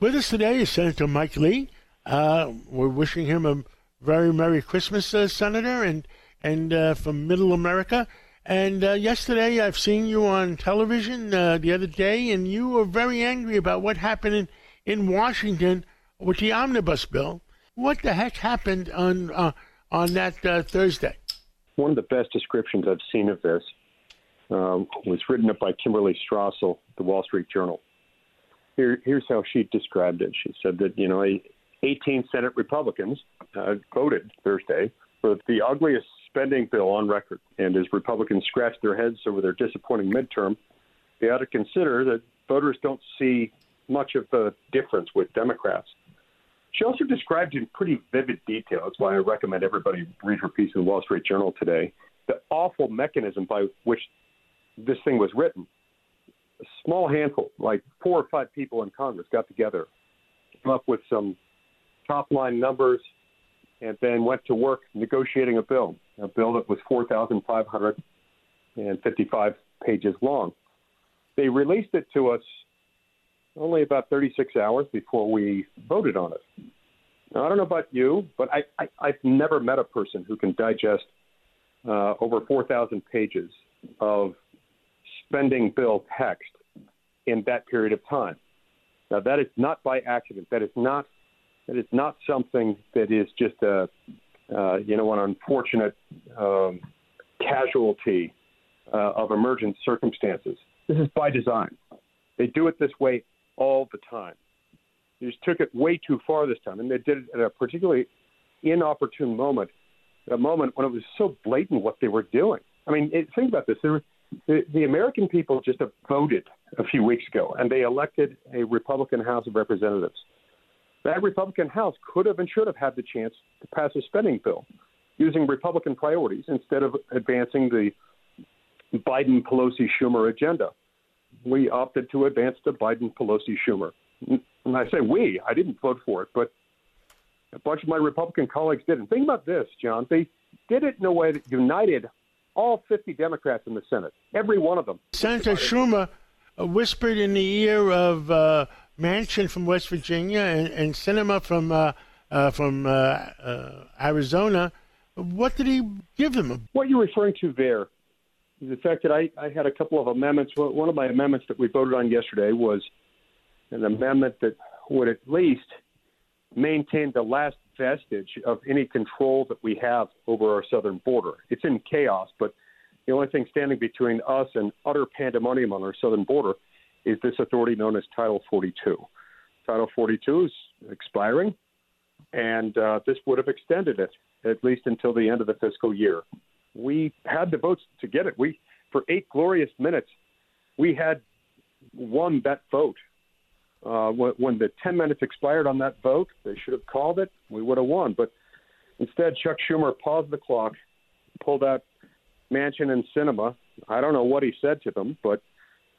With us today is Senator Mike Lee. Uh, we're wishing him a very Merry Christmas, uh, Senator, and and uh, from Middle America. And uh, yesterday, I've seen you on television uh, the other day, and you were very angry about what happened in, in Washington with the omnibus bill. What the heck happened on uh, on that Thursday? One of the best descriptions I've seen of this um, was written up by Kimberly Strassel, the Wall Street Journal. Here, here's how she described it. She said that you know, 18 Senate Republicans uh, voted Thursday for the ugliest spending bill on record, and as Republicans scratch their heads over their disappointing midterm, they ought to consider that voters don't see much of a difference with Democrats. She also described in pretty vivid detail. That's why I recommend everybody read her piece in the Wall Street Journal today. The awful mechanism by which this thing was written a small handful, like four or five people in Congress, got together, came up with some top line numbers, and then went to work negotiating a bill, a bill that was 4,555 pages long. They released it to us only about 36 hours before we voted on it. Now, I don't know about you, but I, I, I've never met a person who can digest uh, over 4,000 pages of spending bill text in that period of time. Now, that is not by accident. That is not that is not something that is just a uh, you know an unfortunate um, casualty uh, of emergent circumstances. This is by design. They do it this way all the time. They just took it way too far this time, and they did it at a particularly inopportune moment, a moment when it was so blatant what they were doing. I mean, it, think about this. There the, the American people just voted a few weeks ago, and they elected a Republican House of Representatives. That Republican House could have and should have had the chance to pass a spending bill using Republican priorities instead of advancing the Biden Pelosi Schumer agenda. We opted to advance the Biden Pelosi Schumer. And I say we, I didn't vote for it, but a bunch of my Republican colleagues did. And think about this, John. They did it in a way that united all 50 Democrats in the Senate, every one of them. Senator Schumer uh, whispered in the ear of uh, Manchin from West Virginia and, and Sinema from uh, uh, from uh, uh, Arizona. What did he give them? What are you're referring to there is the fact that I, I had a couple of amendments. One of my amendments that we voted on yesterday was an amendment that would at least maintain the last vestige of any control that we have over our southern border. It's in chaos, but the only thing standing between us and utter pandemonium on our southern border is this authority known as Title 42. Title 42 is expiring, and uh, this would have extended it at least until the end of the fiscal year. We had the votes to get it. We, for eight glorious minutes, we had won that vote uh, when, the 10 minutes expired on that vote, they should have called it. We would have won. But instead, Chuck Schumer paused the clock, pulled out Manchin and Sinema. I don't know what he said to them, but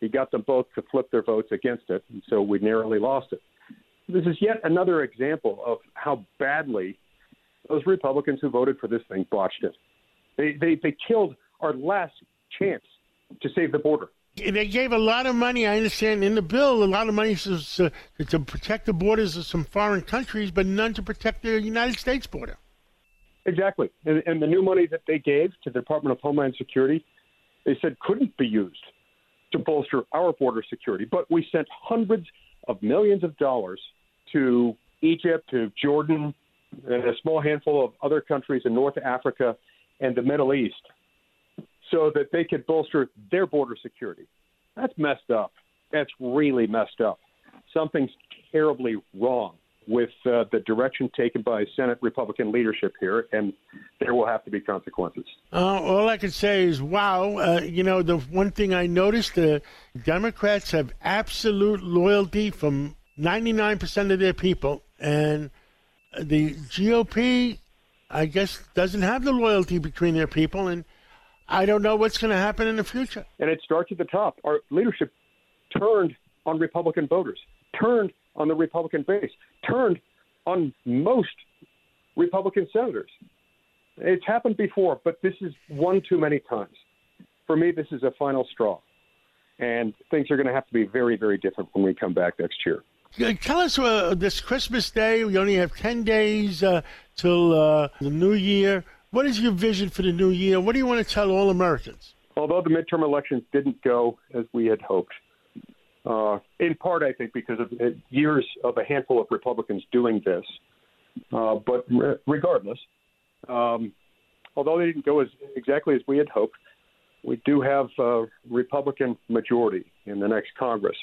he got them both to flip their votes against it, and so we narrowly lost it. This is yet another example of how badly those Republicans who voted for this thing botched it. They, they, they killed our last chance to save the border. They gave a lot of money, I understand, in the bill, a lot of money to, to, protect the borders of some foreign countries, but none to protect the United States border. Exactly. And, and the new money that they gave to the Department of Homeland Security, they said couldn't be used to bolster our border security. But we sent hundreds of millions of dollars to Egypt, to Jordan, and a small handful of other countries in North Africa and the Middle East so that they could bolster their border security. That's messed up. That's really messed up. Something's terribly wrong with uh, the direction taken by Senate Republican leadership here, and there will have to be consequences. Uh, all I can say is, wow. Uh, you know, the one thing I noticed, the Democrats have absolute loyalty from 99% of their people, and the GOP, I guess, doesn't have the loyalty between their people, and I don't know what's going to happen in the future. And it starts at the top. Our leadership turned on Republican voters, turned on the Republican base, turned on most Republican senators. It's happened before, but this is one too many times. For me, this is a final straw. And things are going to have to be very, very different when we come back next year. Uh, Tell us uh, this Christmas Day. We only have ten days uh, till uh, the New Year. What is your vision for the New Year? What do you want to tell all Americans? Although the midterm elections didn't go as we had hoped, uh, in part, I think, because of uh, years of a handful of Republicans doing this. Uh, but re- regardless, um, although they didn't go as exactly as we had hoped, we do have a Republican majority in the next Congress.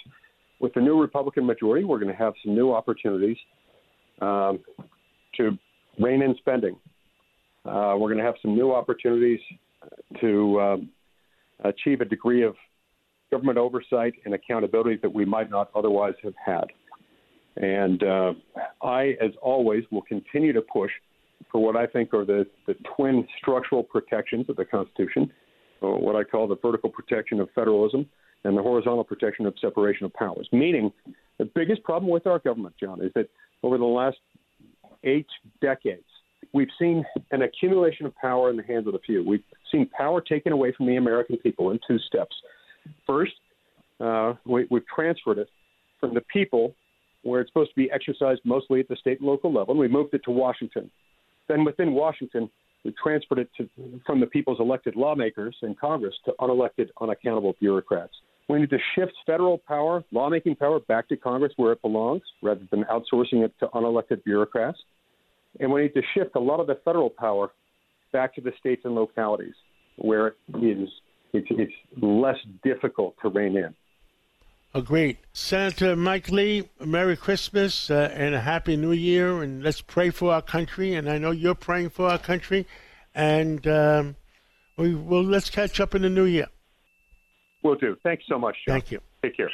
With the new Republican majority, we're going to have some new opportunities um, to rein in spending. Uh, we're going to have some new opportunities to um, achieve a degree of government oversight and accountability that we might not otherwise have had. And uh, I, as always, will continue to push for what I think are the, the twin structural protections of the Constitution, or what I call the vertical protection of federalism and the horizontal protection of separation of powers. Meaning, the biggest problem with our government, John, is that over the last eight decades, we've seen an accumulation of power in the hands of the few. We've seen power taken away from the American people in two steps. First, uh, we, we've transferred it from the people, where it's supposed to be exercised mostly at the state and local level, and we moved it to Washington. Then within Washington, we transferred it to, from the people's elected lawmakers in Congress to unelected, unaccountable bureaucrats. We need to shift federal power, lawmaking power, back to Congress where it belongs, rather than outsourcing it to unelected bureaucrats. And we need to shift a lot of the federal power back to the states and localities where it is it's, it's less difficult to rein in. Agreed. Senator Mike Lee, Merry Christmas uh, and a Happy New Year. And let's pray for our country. And I know you're praying for our country. And um, we will let's catch up in the new year. Will do. Thanks so much, John. Thank you. Take care.